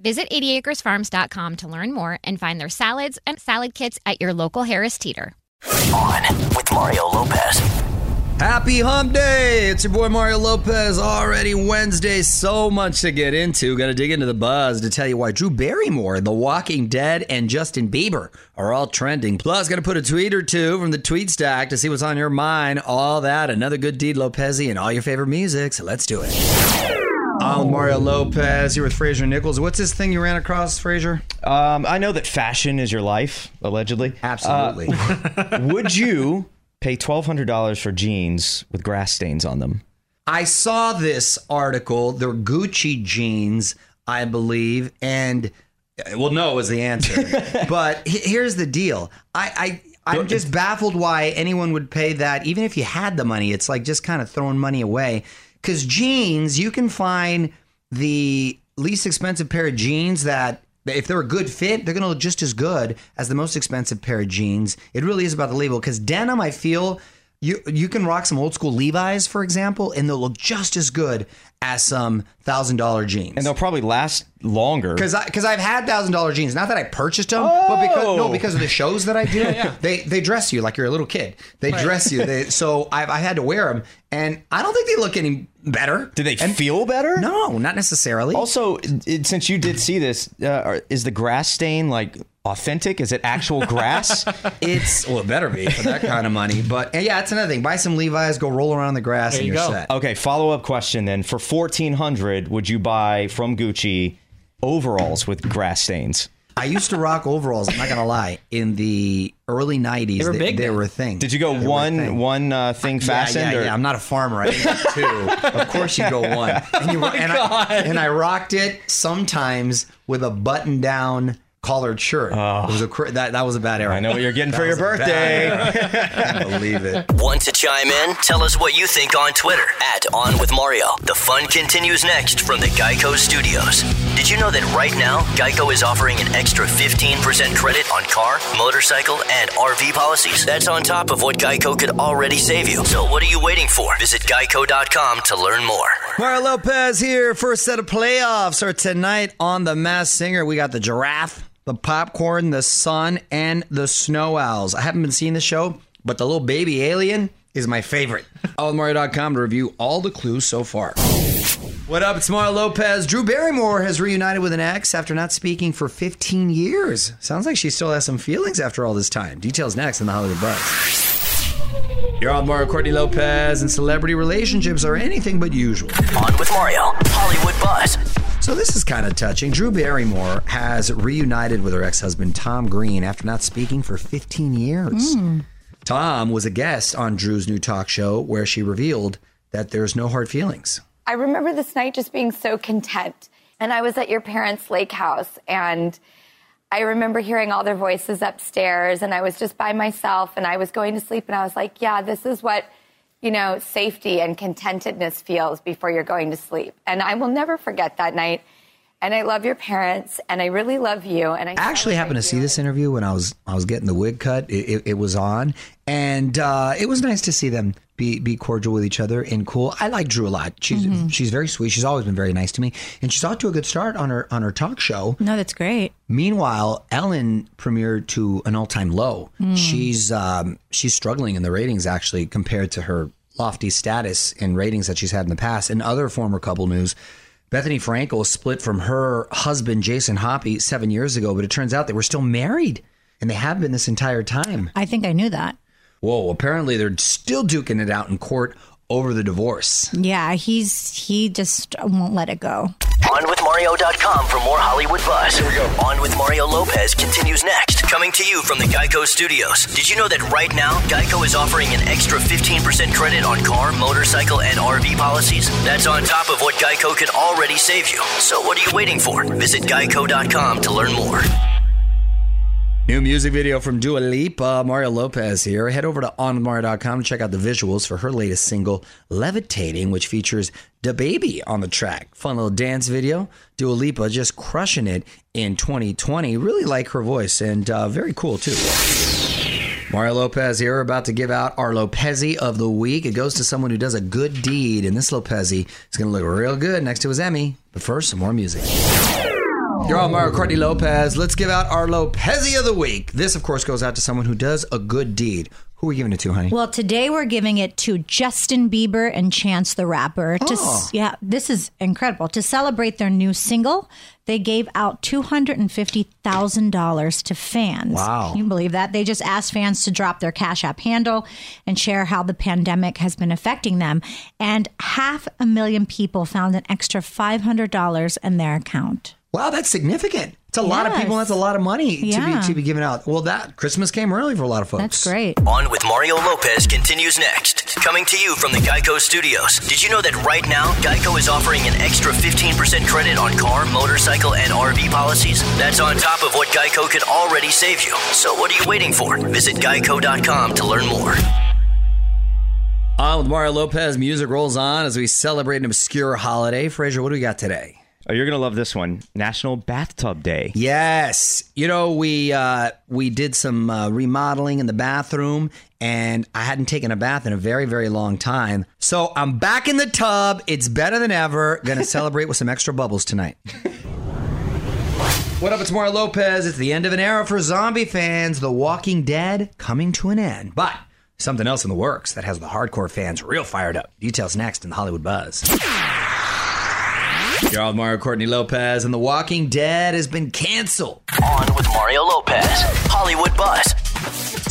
Visit 80acresfarms.com to learn more and find their salads and salad kits at your local Harris Teeter. On with Mario Lopez. Happy Hump Day! It's your boy Mario Lopez. Already Wednesday. So much to get into. Gonna dig into the buzz to tell you why Drew Barrymore, The Walking Dead, and Justin Bieber are all trending. Plus, gonna put a tweet or two from the tweet stack to see what's on your mind. All that, another good deed, Lopez, and all your favorite music. So let's do it. I'm Mario Lopez here with Fraser Nichols. What's this thing you ran across, Fraser? Um, I know that fashion is your life, allegedly. Absolutely. Uh, would you pay twelve hundred dollars for jeans with grass stains on them? I saw this article. They're Gucci jeans, I believe, and well, no is the answer. but here's the deal. I, I I'm just baffled why anyone would pay that, even if you had the money. It's like just kind of throwing money away. Because jeans, you can find the least expensive pair of jeans that if they're a good fit, they're going to look just as good as the most expensive pair of jeans. It really is about the label because denim, I feel you you can rock some old school Levi's, for example, and they'll look just as good as some thousand dollar jeans. And they'll probably last longer. Because because I've had thousand dollar jeans. Not that I purchased them, oh. but because no, because of the shows that I do. yeah, yeah. They they dress you like you're a little kid. They right. dress you. They, so I've I had to wear them, and I don't think they look any better. Do they and feel better? No, not necessarily. Also, it, since you did see this, uh, is the grass stain like authentic? Is it actual grass? it's well, it better be for that kind of money. But yeah, it's another thing. Buy some Levi's, go roll around in the grass, there and you are set. Okay, follow up question then. For fourteen hundred, would you buy from Gucci overalls with grass stains? I used to rock overalls. I'm not gonna lie. In the early '90s, they were, big they, were a thing. Did you go they one thing. one uh, thing fastened? Yeah, yeah, yeah, I'm not a farmer. I got two. of course, you go one. And, you, oh and, I, and I rocked it sometimes with a button down collared shirt. Oh. It was a that that was a bad era. I know what you're getting for your birthday. I believe it. Want to chime in? Tell us what you think on Twitter at On With Mario. The fun continues next from the Geico Studios. Did you know that right now Geico is offering an extra 15% credit on car, motorcycle, and RV policies? That's on top of what Geico could already save you. So what are you waiting for? Visit geico.com to learn more. Mario Lopez here. First set of playoffs are tonight on the Masked Singer. We got the giraffe the popcorn, the sun, and the snow owls. I haven't been seeing the show, but the little baby alien is my favorite. AllMario.com to review all the clues so far. What up? It's Mario Lopez. Drew Barrymore has reunited with an ex after not speaking for 15 years. Sounds like she still has some feelings after all this time. Details next in the Hollywood Buzz. You're on Mario Courtney Lopez, and celebrity relationships are anything but usual. On with Mario, Hollywood Buzz. So this is kind of touching. Drew Barrymore has reunited with her ex-husband Tom Green after not speaking for 15 years. Mm. Tom was a guest on Drew's new talk show where she revealed that there's no hard feelings. I remember this night just being so content. And I was at your parents' lake house and I remember hearing all their voices upstairs and I was just by myself and I was going to sleep and I was like, yeah, this is what you know, safety and contentedness feels before you're going to sleep. And I will never forget that night. and I love your parents, and I really love you. And I I actually happened to see this interview when I was I was getting the wig cut. It, it, it was on, and uh, it was nice to see them be be cordial with each other and cool. I like Drew a lot. She's Mhm. she's very sweet. She's always been very nice to me, and she's off to a good start on her on her talk show. No, that's great. Meanwhile, Ellen premiered to an all time low. Mm. She's um, she's struggling in the ratings actually compared to her lofty status in ratings that she's had in the past. And other former couple news. Bethenny Frankel split from her husband Jason Hoppy seven years ago, but it turns out they were still married, and they have been this entire time. I think I knew that. Whoa! Apparently, they're still duking it out in court over the divorce. Yeah, he's he just won't let it go. OnWithMario.com for more Hollywood buzz. Here we go. On with Mario Lopez continues next. Coming to you from the Geico Studios. Did you know that right now, Geico is offering an extra 15% credit on car, motorcycle, and RV policies? That's on top of what Geico could already save you. So what are you waiting for? Visit Geico.com to learn more. New music video from Dua Lipa, Mario Lopez here. Head over to onwithmario.com to check out the visuals for her latest single, Levitating, which features DaBaby on the track. Fun little dance video. Dua Lipa just crushing it in 2020. Really like her voice and uh, very cool too. Mario Lopez here, about to give out our Lopezi of the week. It goes to someone who does a good deed, and this Lopezi is going to look real good next to his Emmy. But first, some more music. You're on Mario Courtney Lopez. Let's give out our Lopezi of the week. This, of course, goes out to someone who does a good deed. Who are we giving it to, honey? Well, today we're giving it to Justin Bieber and Chance the Rapper. To, Oh. yeah, this is incredible. To celebrate their new single, they gave out $250,000 to fans. Wow. Can you believe that? They just asked fans to drop their Cash App handle and share how the pandemic has been affecting them. And half a million people found an extra $500 in their account. Wow, that's significant. It's a lot of people. That's a lot of money to be to be given out. Well, that Christmas came early for a lot of folks. That's great. On with Mario Lopez continues next. Coming to you from the Geico Studios. Did you know that right now, Geico is offering an extra 15% credit on car, motorcycle, and RV policies? That's on top of what Geico could already save you. So what are you waiting for? Visit geico.com to learn more. On with Mario Lopez, music rolls on as we celebrate an obscure holiday. Fraser, what do we got today? Oh, you're gonna love this one. National Bathtub Day. Yes, you know we uh, we did some uh, remodeling in the bathroom, and I hadn't taken a bath in a very very long time. So I'm back in the tub. It's better than ever. To celebrate with some extra bubbles tonight. What up? It's Mario Lopez. It's the end of an era for zombie fans. The Walking Dead coming to an end, but something else in the works that has the hardcore fans real fired up. Details next in the Hollywood Buzz. You're on with Mario Courtney Lopez, and The Walking Dead has been canceled. On with Mario Lopez, Hollywood Buzz.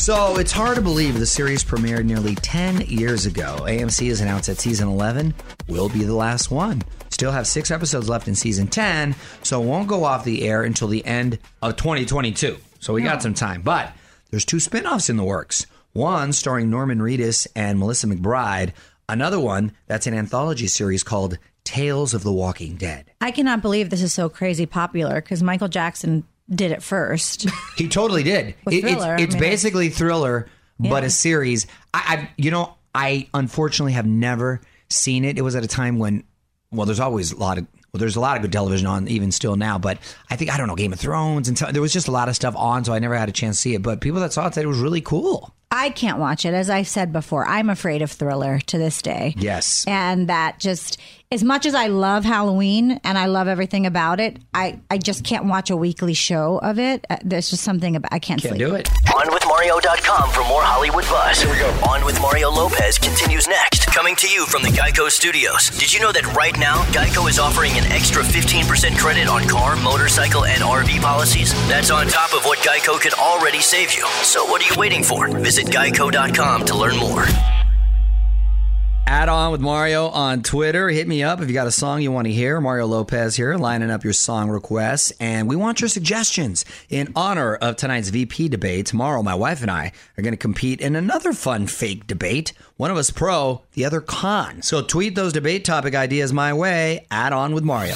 So it's hard to believe the series premiered nearly 10 years ago. AMC has announced that season 11 will be the last one. Still have six episodes left in season 10, so it won't go off the air until the end of 2022. So we got hmm. some time. But there's two spin offs in the works one starring Norman Reedus and Melissa McBride, another one that's an anthology series called Tales of the Walking Dead. I cannot believe this is so crazy popular because Michael Jackson did it first. He totally did. With It- Thriller, I it's it's mean, basically thriller, but Yeah. a series. I, I, you know, I unfortunately have never seen it. It was at a time when, well, there's always a lot of. Well, there's a lot of good television on, even still now. But I think I don't know Game of Thrones, and t- there was just a lot of stuff on, so I never had a chance to see it. But people that saw it said it was really cool. I can't watch it. As I've said before, I'm afraid of Thriller to this day. Yes. And that just, as much as I love Halloween and I love everything about it, I, I just can't watch a weekly show of it. Uh, There's just something about, I can't, Can't sleep. do it. OnWithMario.com for more Hollywood buzz. Here we go. On with Mario Lopez continues next. Coming to you from the Geico Studios. Did you know that right now, Geico is offering an extra 15% credit on car, motorcycle, and RV policies? That's on top of what Geico could already save you. So what are you waiting for? Visit geico.com to learn more. Add on with Mario on Twitter. Hit me up if you got a song you want to hear. Mario Lopez here, lining up your song requests. And we want your suggestions. In honor of tonight's VP debate, tomorrow my wife and I are going to compete in another fun fake debate. One of us pro, the other con. So tweet those debate topic ideas my way. Add on with Mario.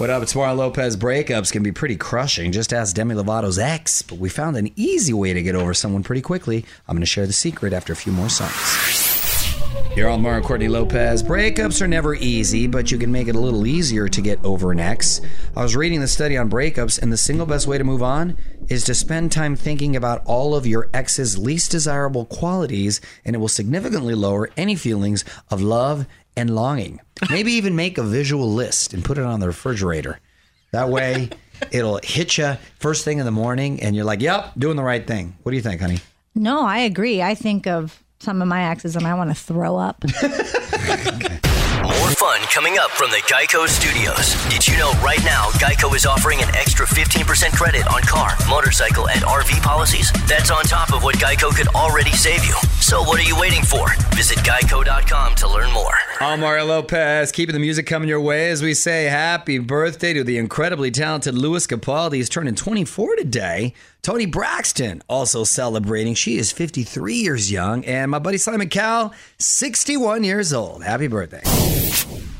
What up? It's Mario Lopez. Breakups can be pretty crushing. Just ask Demi Lovato's ex. But we found an easy way to get over someone pretty quickly. I'm going to share the secret after a few more songs. Here on Mario Courtney Lopez. Breakups are never easy, but you can make it a little easier to get over an ex. I was reading the study on breakups, and the single best way to move on is to spend time thinking about all of your ex's least desirable qualities, and it will significantly lower any feelings of love and longing. Maybe even make a visual list and put it on the refrigerator. That way, it'll hit you first thing in the morning, and you're like, "Yep, doing the right thing." What do you think, honey? No, I agree. I think of some of my exes and I want to throw up. Fun coming up from the Geico Studios. Did you know right now Geico is offering an extra 15% credit on car, motorcycle, and RV policies? That's on top of what Geico could already save you. So what are you waiting for? Visit geico.com to learn more. I'm Mario Lopez, keeping the music coming your way as we say happy birthday to the incredibly talented Lewis Capaldi. He's turning 24 today. Toni Braxton also celebrating. She is 53 years young. And my buddy Simon Cowell, 61 years old. Happy birthday.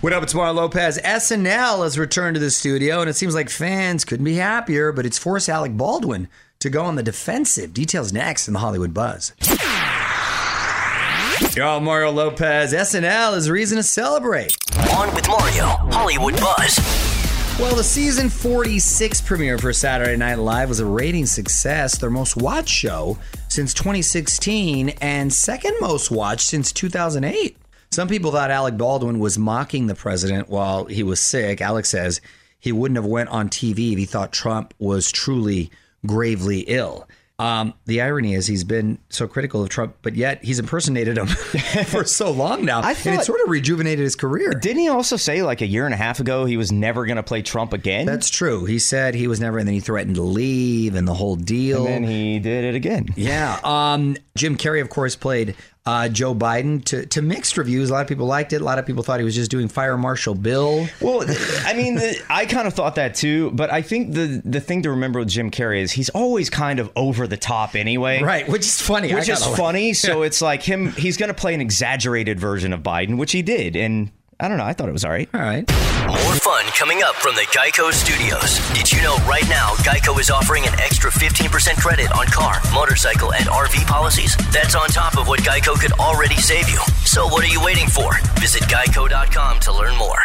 What up, it's Mario Lopez. SNL has returned to the studio, and it seems like fans couldn't be happier, but it's forced Alec Baldwin to go on the defensive. Details next in the Hollywood Buzz. Yo, Mario Lopez. SNL is a reason to celebrate. On with Mario, Hollywood Buzz. Well, the season 46 premiere for Saturday Night Live was a rating success, their most watched show since 2016 and second most watched since 2008. Some people thought Alec Baldwin was mocking the president while he was sick. Alec says he wouldn't have went on TV if he thought Trump was truly gravely ill. Um, the irony is he's been so critical of Trump, but yet he's impersonated him for so long now, I and thought- it sort of rejuvenated his career. Didn't he also say like a year and a half ago he was never going to play Trump again? That's true. He said he was never, and then he threatened to leave, and the whole deal. And then he did it again. Yeah. Um, Jim Carrey, of course, played uh, Joe Biden to, to mixed reviews. A lot of people liked it. A lot of people thought he was just doing Fire Marshal Bill. Well, I mean, the, I kind of thought that too, but I think the the thing to remember with Jim Carrey is he's always kind of over the top anyway. Right, which is funny. I Which is funny. So it's like him, he's going to play an exaggerated version of Biden, which he did. And I don't know. I thought it was all right. All right. More fun coming up from the Geico Studios. Did you know right now Geico is offering an extra 15% credit on car, motorcycle, and RV policies? That's on top of what Geico could already save you. So what are you waiting for? Visit geico.com to learn more.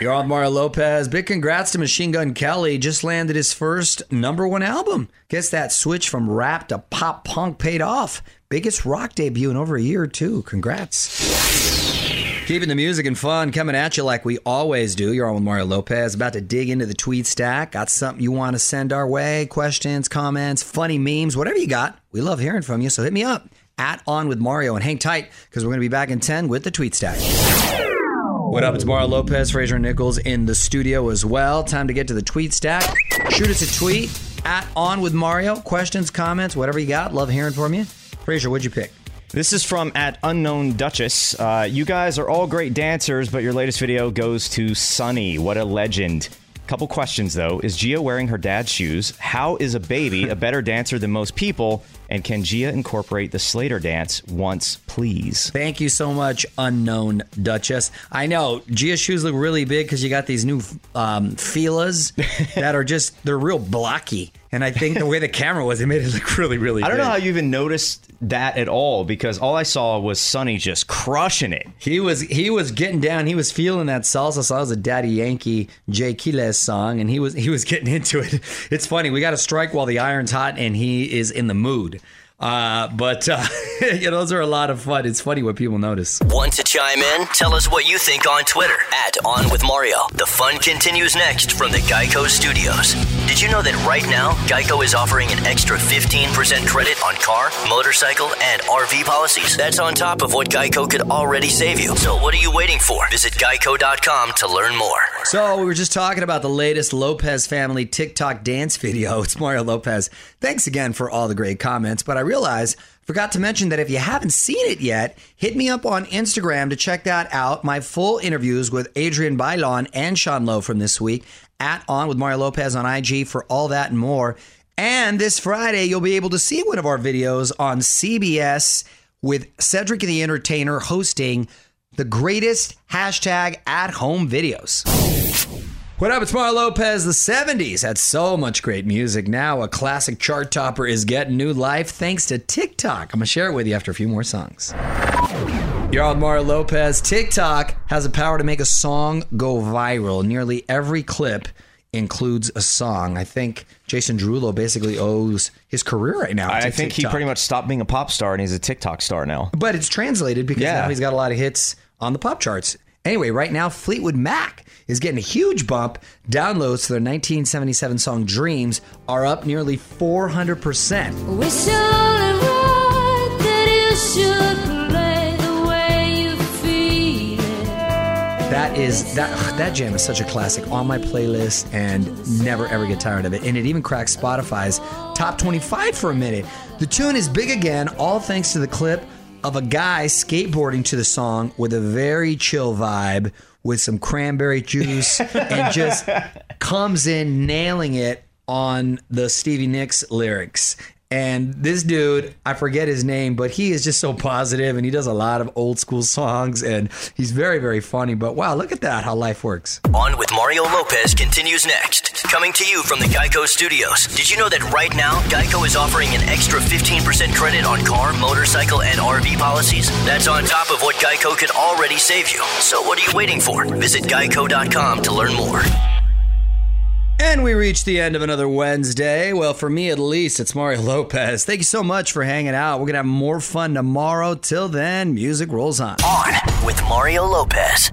You're on Mario Lopez. Big congrats to Machine Gun Kelly. Just landed his first number one album. Guess that switch from rap to pop punk paid off. Biggest rock debut in over a year, too. Congrats. Keeping the music and fun coming at you like we always do. You're on with Mario Lopez. About to dig into the tweet stack. Got something you want to send our way? Questions, comments, funny memes, whatever you got. We love hearing from you. So hit me up at On with Mario and hang tight because we're going to be back in 10 with the tweet stack. What up? It's Mario Lopez, Fraser Nichols in the studio as well. Time to get to the tweet stack. Shoot us a tweet at On with Mario. Questions, comments, whatever you got. Love hearing from you. Fraser, what'd you pick? This is from at Unknown Duchess. Uh, you guys are all great dancers, but your latest video goes to Sunny. What a legend. Couple questions though. Is Gia wearing her dad's shoes? How is a baby a better dancer than most people? And can Gia incorporate the Slater dance once, please? Thank you so much, unknown Duchess. I know Gia's shoes look really big because you got these new um, Fila's that are just they're real blocky. And I think the way the camera was, it made it look really, really. I don't big. know how you even noticed that at all because all I saw was Sonny just crushing it. He was he was getting down. He was feeling that salsa. So that was a Daddy Yankee Jay Quiles song, and he was he was getting into it. It's funny. We got to strike while the iron's hot, and he is in the mood. Uh, but uh, yeah, those are a lot of fun. It's funny what people notice. Want to chime in? Tell us what you think on Twitter at On With Mario. The fun continues next from the Geico Studios. Did you know that right now Geico is offering an extra 15% credit on car, motorcycle, and RV policies? That's on top of what Geico could already save you. So what are you waiting for? Visit geico.com to learn more. So we were just talking about the latest Lopez family TikTok dance video. It's Mario Lopez. Thanks again for all the great comments. But I realize forgot to mention that if you haven't seen it yet, hit me up on Instagram to check that out. My full interviews with Adrienne Bailon and Sean Lowe from this week at On with Mario Lopez on IG for all that and more. And this Friday, you'll be able to see one of our videos on CBS with Cedric the Entertainer hosting the greatest hashtag at home videos. What up? It's Mario Lopez. The 70s had so much great music. Now a classic chart topper is getting new life thanks to TikTok. I'm going to share it with you after a few more songs. You're on Mario Lopez. TikTok has the power to make a song go viral. Nearly every clip includes a song. I think Jason Derulo basically owes his career right now. I think he pretty much stopped being a pop star and he's a TikTok star now. But it's translated because Yeah. now he's got a lot of hits on the pop charts. Anyway, right now, Fleetwood Mac is getting a huge bump. Downloads to their 1977 song Dreams are up nearly 400%. That is that that jam is such a classic on my playlist and never ever get tired of it. And it even cracked Spotify's top 25 for a minute. The tune is big again, all thanks to the clip of a guy skateboarding to the song with a very chill vibe with some cranberry juice and just comes in nailing it on the Stevie Nicks lyrics. And this dude, I forget his name, but he is just so positive and he does a lot of old school songs and he's very, very funny. But wow, look at that, how life works. On with Mario Lopez continues next. Coming to you from the Geico Studios. Did you know that right now Geico is offering an extra 15% credit on car, motorcycle, and RV policies? That's on top of what Geico could already save you. So what are you waiting for? Visit geico.com to learn more. And we reach the end of another Wednesday. Well, for me at least, it's Mario Lopez. Thank you so much for hanging out. We're going to have more fun tomorrow. Till then, music rolls on. On with Mario Lopez.